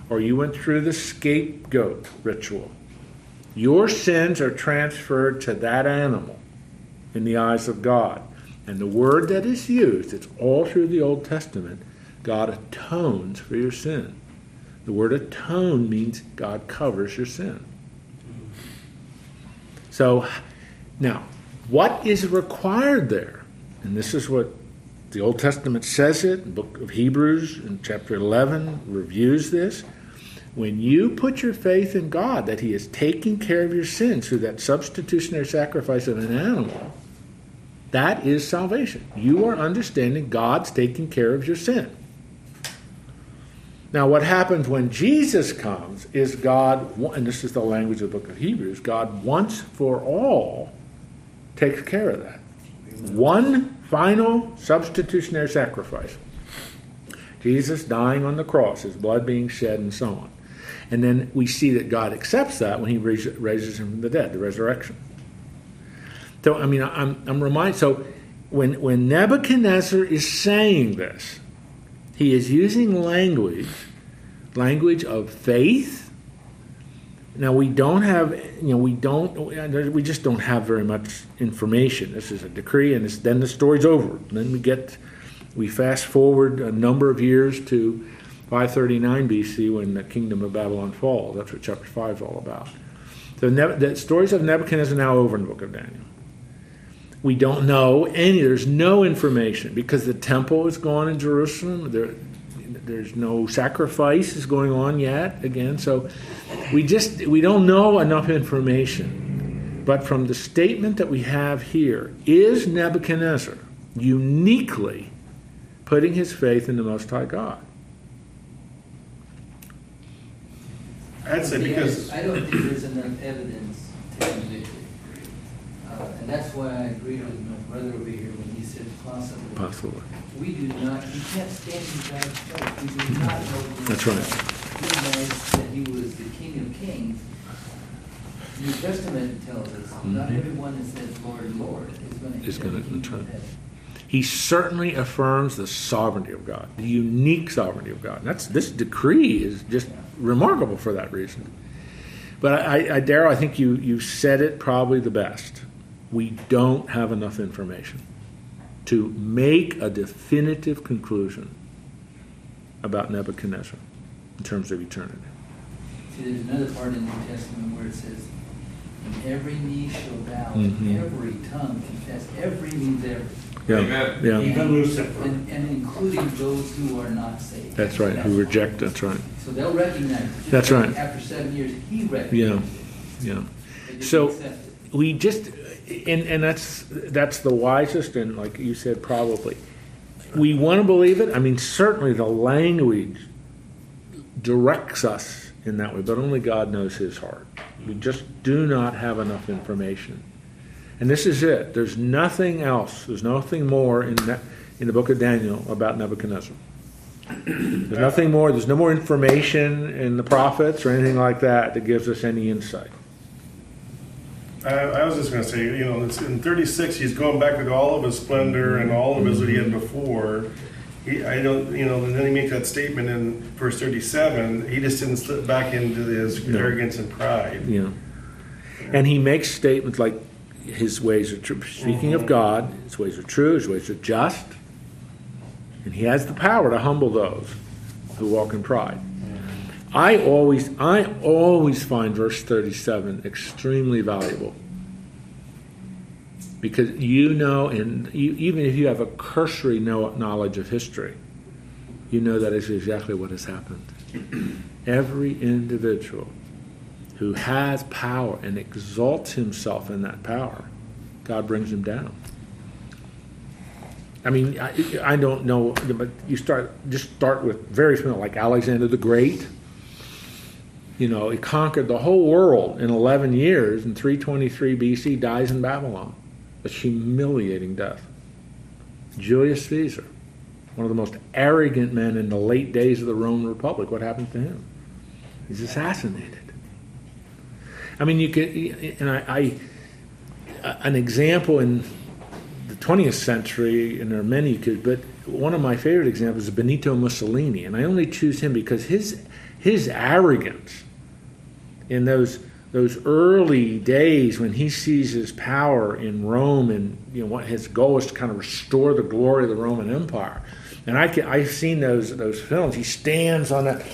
or you went through the scapegoat ritual, your sins are transferred to that animal in the eyes of God. And the word that is used, it's all through the Old Testament, God atones for your sin. The word atone means God covers your sin. So, now, what is required there? And this is what the Old Testament says it, the book of Hebrews in chapter 11 reviews this. When you put your faith in God that He is taking care of your sins through that substitutionary sacrifice of an animal, that is salvation. You are understanding God's taking care of your sin. Now, what happens when Jesus comes is God, and this is the language of the book of Hebrews, God once for all takes care of that. One final substitutionary sacrifice. Jesus dying on the cross, his blood being shed, and so on. And then we see that God accepts that when he raises him from the dead, the resurrection. So, I mean, I'm, I'm reminded, so when, when Nebuchadnezzar is saying this, he is using language, language of faith. Now we don't have, you know, we don't, we just don't have very much information. This is a decree, and then the story's over. Then we get, we fast forward a number of years to 539 BC when the kingdom of Babylon falls. That's what chapter five is all about. The, Neb- the stories of Nebuchadnezzar now over in the book of Daniel. We don't know any, there's no information because the temple is gone in Jerusalem. There, there's no sacrifice is going on yet again. So we just, we don't know enough information. But from the statement that we have here, is Nebuchadnezzar uniquely putting his faith in the Most High God? I'd say because, I don't think there's enough evidence to convict him. Uh, And that's why I agreed with my brother over here when he said possibly. Possibly. We do not, we can't stand in God's place. We do not know. who That's he right. is. We know that he was the King of Kings. New Testament tells us, not Mhm. everyone that says Lord, Lord is going to. Is gonna enter. He certainly affirms the sovereignty of God, the unique sovereignty of God. And that's this decree is just remarkable for that reason. But I, I I think you you said it probably the best. We don't have enough information to make a definitive conclusion about Nebuchadnezzar in terms of eternity. See, there's another part in the New Testament where it says, every knee shall bow, and Mhm. every tongue confess, every means every. Yeah, Amen. yeah, Even Lucifer. And, and including those who are not saved. that's right. Who reject? That's right. So they'll recognize. it. Just That's like right. After seven years, he Yeah, recognized. it. yeah. They just So- accept it. we just and and that's that's the wisest and like you said probably we want to believe it i mean certainly the language directs us in that way but only god knows his heart we just do not have enough information. And this is it. There's nothing else. There's nothing more in that in the book of daniel about nebuchadnezzar. There's nothing more. There's no more information in the prophets or anything like that that gives us any insight. I, I was just gonna say, you know, it's in thirty-six, he's going back with all of his splendor and all of his that he had before. He, I don't, you know, then he makes that statement in verse thirty-seven, he just didn't slip back into his No. arrogance and pride. know. And he makes statements like his ways are true. Speaking of mm-hmm. God, his ways are true, his ways are just, and he has the power to humble those who walk in pride. Mm-hmm. I always, I always find verse thirty-seven extremely valuable because you know, and you, even if you have a cursory know, knowledge of history, you know that is exactly what has happened. <clears throat> Every individual who has power and exalts himself in that power, God brings him down. I mean, I, I don't know, but you start just start with very familiar, like Alexander the Great. You know, he conquered the whole world in 11 years. In 323 BC, dies in Babylon, a humiliating death. Julius Caesar, one of the most arrogant men in the late days of the Roman Republic. What happened to him? He's assassinated. I mean, you could, and I, I an example in the 20th century, and there are many you could, but one of my favorite examples is Benito Mussolini, and I only choose him because his his arrogance in those those early days when he sees his power in Rome, and you know what his goal is to kind of restore the glory of the Roman Empire, and I can, I've seen those those films. He stands on that,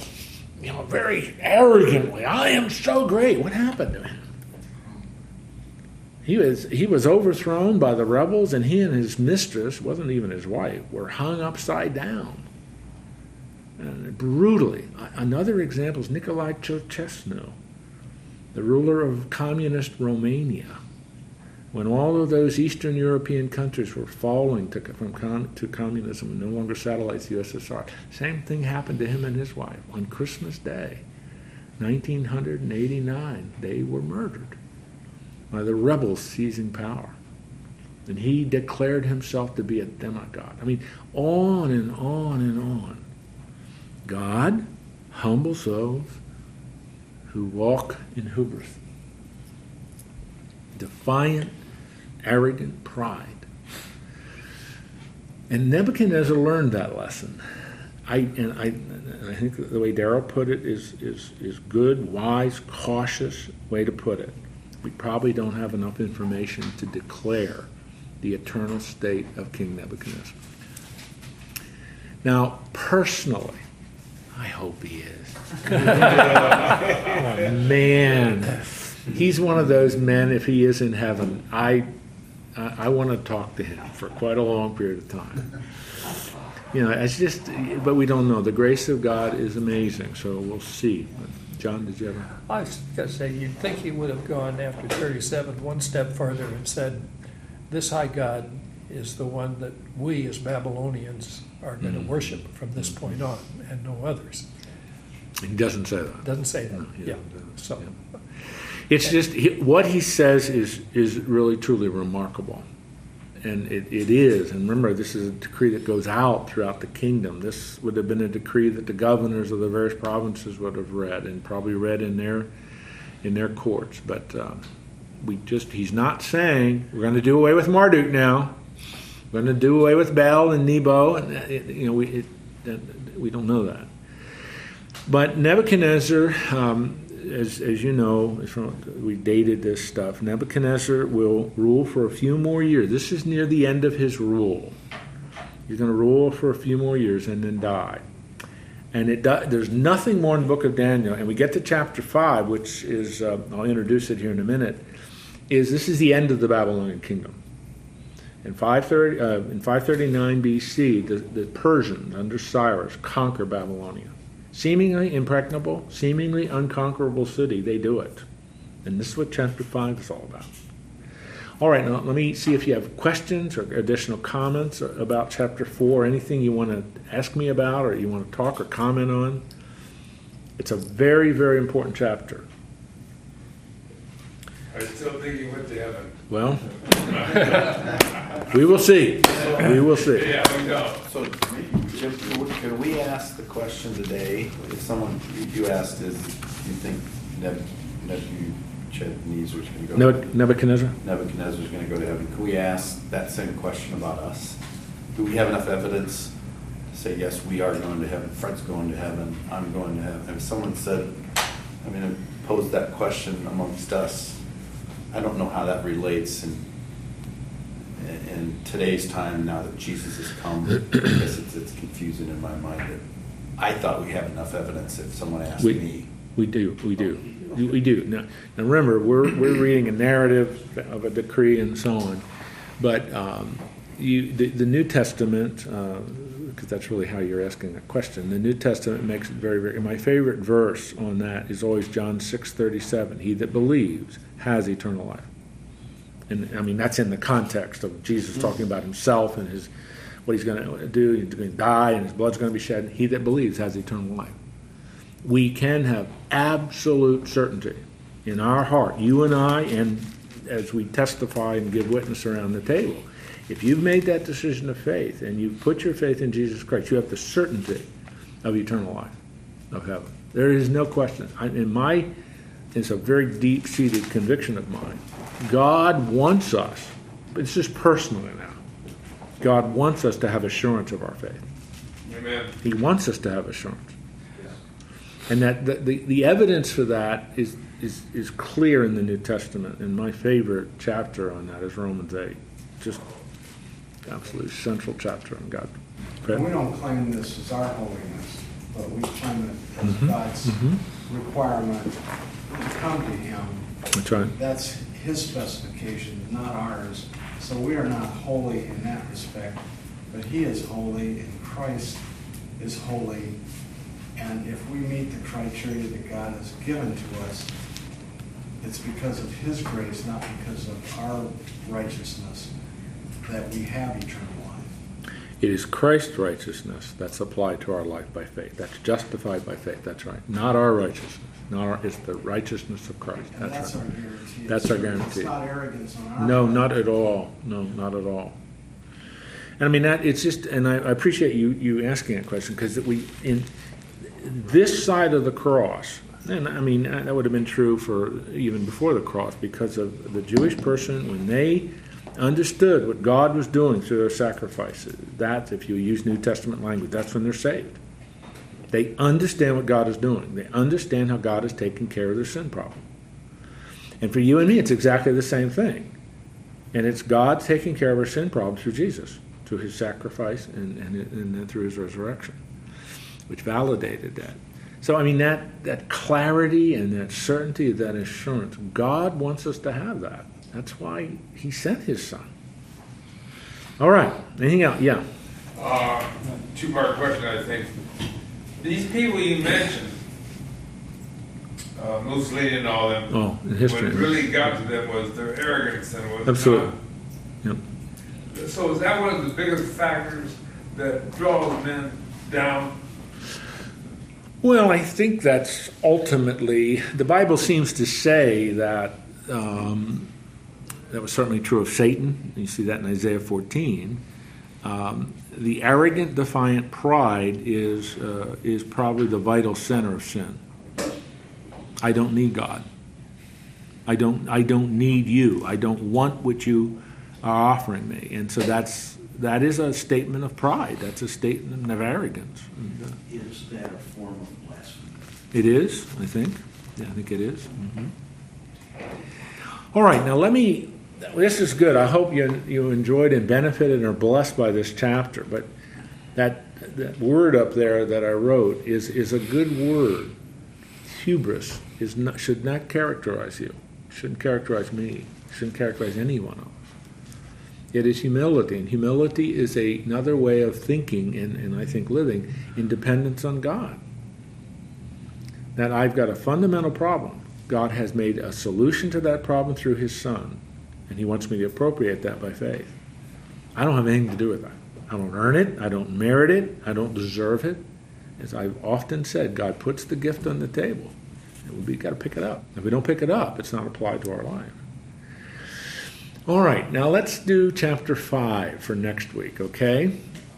you know, very arrogantly. I am so great. What happened to him? He was he was overthrown by the rebels, and he and his mistress, wasn't even his wife, were hung upside down. And brutally. Another example is Nicolae Ceausescu, the ruler of communist Romania. When all of those Eastern European countries were falling to, from to communism and no longer satellites the USSR, same thing happened to him and his wife on Christmas Day, 1989. They were murdered by the rebels seizing power. And he declared himself to be a demigod. I mean, on and on and on. God humbles those who walk in hubris. Defiant, arrogant pride. And Nebuchadnezzar learned that lesson. I, and I, and I think the way Darrell put it is, is, is good, wise, cautious way to put it. We probably don't have enough information to declare the eternal state of King Nebuchadnezzar. Now, personally, I hope he is. <laughs> oh, man. he's one of those men. If he is in heaven, I I, I want to talk to him for quite a long period of time. You know, it's just, but we don't know. The grace of God is amazing, so we'll see. John, did you ever? I was gonna say, you'd think he would have gone after thirty-seven one step further and said, this high God is the one that we as Babylonians are gonna Mhm. worship from this point on, and no others. He doesn't say that. Doesn't say No, that, he yeah, so. Yeah. It's just he, what he says is is really truly remarkable, and it, it is. And remember, this is a decree that goes out throughout the kingdom. This would have been a decree that the governors of the various provinces would have read and probably read in their in their courts. But um, we just he's not saying we're going to do away with Marduk now. Going to do away with Bel and Nebo, and uh, you know we it, that- we don't know that. But Nebuchadnezzar, um, as, as you know, we dated this stuff. Nebuchadnezzar will rule for a few more years. This is near the end of his rule. He's going to rule for a few more years and then die. And it do, there's nothing more in the book of Daniel. And we get to chapter five, which is uh, I'll introduce it here in a minute. Is this is the end of the Babylonian kingdom? In 530, uh, in 539 BC, the, the Persians under Cyrus conquer Babylonia seemingly impregnable, seemingly unconquerable city, they do it. And this is what chapter 5 is all about. All right, now let me see if you have questions or additional comments about chapter 4, anything you want to ask me about or you want to talk or comment on. It's a very, very important chapter. I still think he went to heaven. Well, we will see. We will see. Yeah, we know. So, Jim, could we- ask the question today, if someone, you- you asked, is, do you think Neb- Nebuchadnezzar's gonna go? Neb- Nebuchadnezzar? Nebuchadnezzar's gonna go to heaven, can we ask that same question about us? Do we have enough evidence to say, yes, we are going to heaven, Fred's going to heaven, I'm going to heaven? If someone said, I mean, posed that question amongst us, I don't know how that relates in, in today's time, now that Jesus has come, I guess it's, it's confusing in my mind that I thought we have enough evidence if someone asked We, me. we do, we do, we do. Now, now remember, we're, we're reading a narrative of a decree and so on, but um, you, the, the New Testament, because that's really how you're asking that question, the New Testament makes it very, very, my favorite verse on that is always John six thirty-seven, he that believes has eternal life. And, I mean, that's in the context of Jesus mm-hmm. talking about himself and his, what he's going to do, he's going to die and his blood's going to be shed. He that believes has eternal life we can have absolute certainty in our heart, you and I, and as we testify and give witness around the table. If you've made that decision of faith and you've put your faith in Jesus Christ, you have the certainty of eternal life, of heaven. There is no question. I, in my, it's a very deep-seated conviction of mine. God wants us, but it's just personally now. God wants us to have assurance of our faith. Amen. He wants us to have assurance. And that the, the, the evidence for that is, is, is clear in the New Testament. And my favorite chapter on that is Romans 8. Just absolutely central chapter on God. We don't claim this as our holiness, but we claim it as Mhm, God's mhm. requirement to come to Him. That's right. That's His specification, not ours. So we are not holy in that respect, but He is holy and Christ is holy. And if we meet the criteria that God has given to us, it's because of His grace, not because of our righteousness, that we have eternal life. It is Christ's righteousness that's applied to our life by faith. That's justified by faith. That's right. Not our righteousness. Not our, it's the righteousness of Christ. That's that's our right. guarantee. That's our guarantee. It's not arrogance on our No, part. not at all. No, not at all. And I mean that it's just, and I, I appreciate you you asking that question because we in this side of the cross, and I mean that would have been true for even before the cross because of the Jewish person when they understood what God was doing through their sacrifices. That, if you use New Testament language, that's when they're saved. They understand what God is doing. They understand how God is taking care of their sin problem. And for you and me, it's exactly the same thing. And it's God taking care of our sin problem through Jesus, through his sacrifice and, and, and then through his resurrection, which validated that. So, I mean, that, that clarity and that certainty, that assurance, God wants us to have that. That's why He sent His Son. All right. Anything else? Yeah. Uh, two-part question, I think. These people you mentioned, uh, Mussolini and all them. Oh, in history. What really got to them was their arrogance and was Absolutely. Yep. So is that one of the biggest factors that draws men down? Well, I think that's ultimately, the Bible seems to say that um, that was certainly true of Satan. You see that in Isaiah 14. Um, the arrogant, defiant pride is, uh, is probably the vital center of sin. I don't need God. I don't, I don't need you. I don't want what you are offering me. And so that's, that is a statement of pride. That's a statement of arrogance. And, uh, Is that a form of blasphemy? it is, I think. Yeah, I think it is. Mhm. All right, now let me. This is good. I hope you you enjoyed and benefited and are blessed by this chapter. But that that word up there that I wrote is is a good word. Hubris is not should not characterize you. Shouldn't characterize me. Shouldn't characterize anyone else. It is humility, and humility is a, another way of thinking and, and I think living in dependence on God that I've got a fundamental problem. God has made a solution to that problem through His Son, and He wants me to appropriate that by faith. I don't have anything to do with that. I don't earn it. I don't merit it. I don't deserve it. As I've often said, God puts the gift on the table, and we've got to pick it up. If we don't pick it up, it's not applied to our life. All right, now let's do chapter 5 for next week, okay?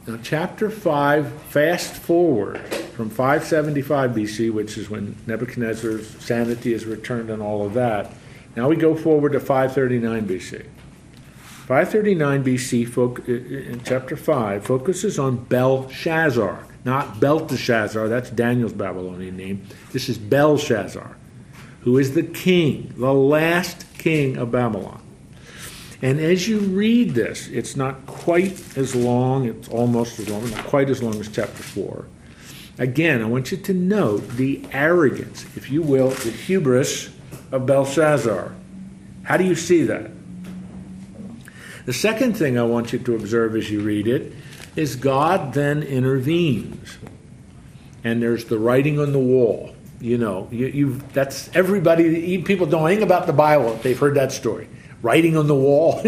Now, chapter 5, fast forward from 575 BC, which is when Nebuchadnezzar's sanity is returned and all of that. Now we go forward to 539 BC. 539 BC, in chapter 5, focuses on Belshazzar, not Belteshazzar, that's Daniel's Babylonian name. This is Belshazzar, who is the king, the last king of Babylon. And as you read this, it's not quite as long, it's almost as long, not quite as long as chapter 4. Again, I want you to note the arrogance, if you will, the hubris of Belshazzar. How do you see that? The second thing I want you to observe as you read it is God then intervenes. And there's the writing on the wall. You know, you, that's everybody, people don't about the Bible, they've heard that story. Writing on the wall.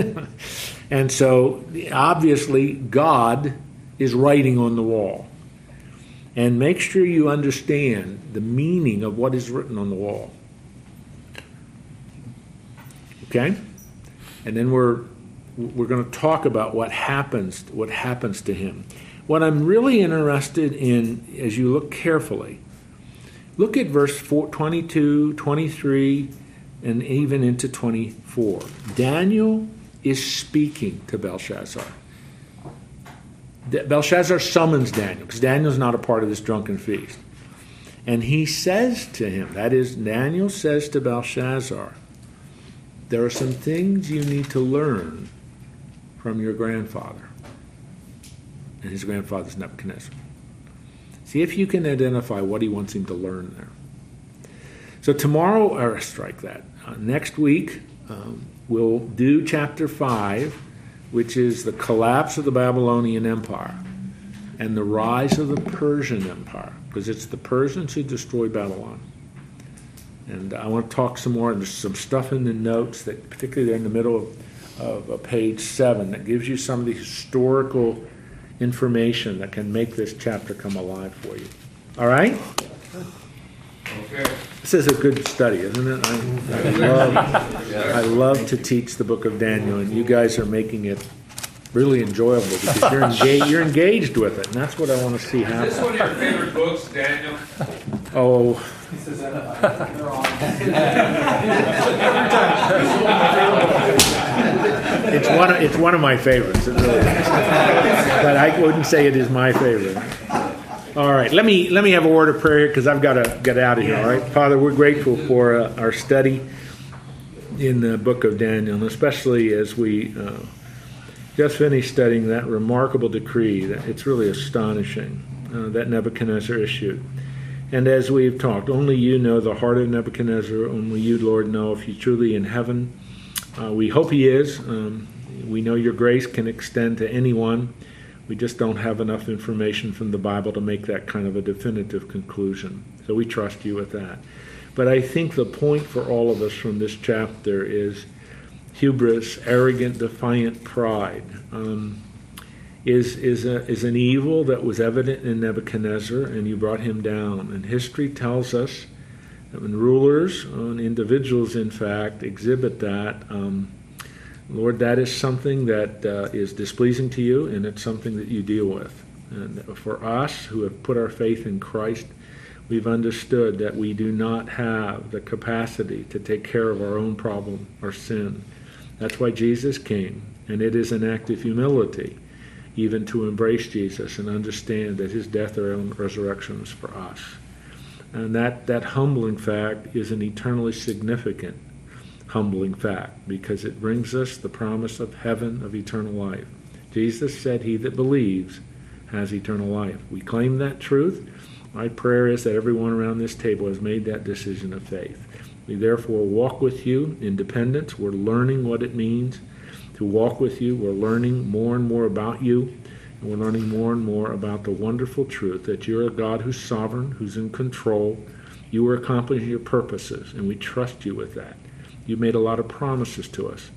<laughs> and so obviously, God is writing on the wall. And make sure you understand the meaning of what is written on the wall. Okay? And then we're we're going to talk about what happens what happens to him. What I'm really interested in as you look carefully, look at verse 4, 22, 23 and even into 24. Daniel is speaking to Belshazzar. Belshazzar summons Daniel because Daniel's not a part of this drunken feast. And he says to him, that is, Daniel says to Belshazzar, there are some things you need to learn from your grandfather. And his grandfather's Nebuchadnezzar. See if you can identify what he wants him to learn there. So tomorrow, or strike that. Uh, next week, um, we'll do chapter 5, which is the collapse of the Babylonian Empire and the rise of the Persian Empire, because it's the Persians who destroyed Babylon. And I want to talk some more. And There's some stuff in the notes that, particularly there in the middle of, of page seven, that gives you some of the historical information that can make this chapter come alive for you. All right? Okay. This is a good study, isn't it? I, I love, I love to teach the book of Daniel, and you guys are making it really enjoyable because you're <laughs> engaged, you're engaged with it, and that's what I want to see Is this one of your favorite books, Daniel? Oh, He says they're on. it's one, of- it's one of my favorites, it really is. But I wouldn't say it is my favorite. All right, let me, let me have a word of prayer because I've got to get out of here, all right? Father, we're grateful for uh, our study in the book of Daniel, and especially as we uh, just finished studying that remarkable decree it's really astonishing uh, that Nebuchadnezzar issued. And as we've talked, only you know the heart of Nebuchadnezzar. Only you, Lord, know if he's truly in heaven. Uh, we hope he is. Um, we know your grace can extend to anyone. We just don't have enough information from the Bible to make that kind of a definitive conclusion. So we trust you with that. But I think the point for all of us from this chapter is hubris, arrogant, defiant pride. Um, is, is, a, is an evil that was evident in Nebuchadnezzar, and you brought him down. And history tells us that when rulers, and individuals in fact, exhibit that, um, Lord, that is something that uh, is displeasing to you, and it's something that you deal with. And for us who have put our faith in Christ, we've understood that we do not have the capacity to take care of our own problem, our sin. That's why Jesus came, and it is an act of humility even to embrace Jesus and understand that his death and resurrection is for us. And that, that humbling fact is an eternally significant humbling fact because it brings us the promise of heaven, of eternal life. Jesus said, He that believes has eternal life. We claim that truth. My prayer is that everyone around this table has made that decision of faith. We therefore walk with you in dependence. We're learning what it means to walk with you. We're learning more and more about you. And we're learning more and more about the wonderful truth that you're a God who's sovereign, who's in control. You are accomplishing your purposes, and we trust you with that. You made a lot of promises to us,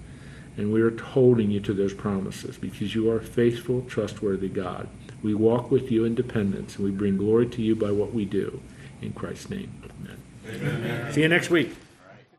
and we are holding you to those promises because you are a faithful, trustworthy God. We walk with you in dependence, and we bring glory to you by what we do. In Christ's name. See you next week.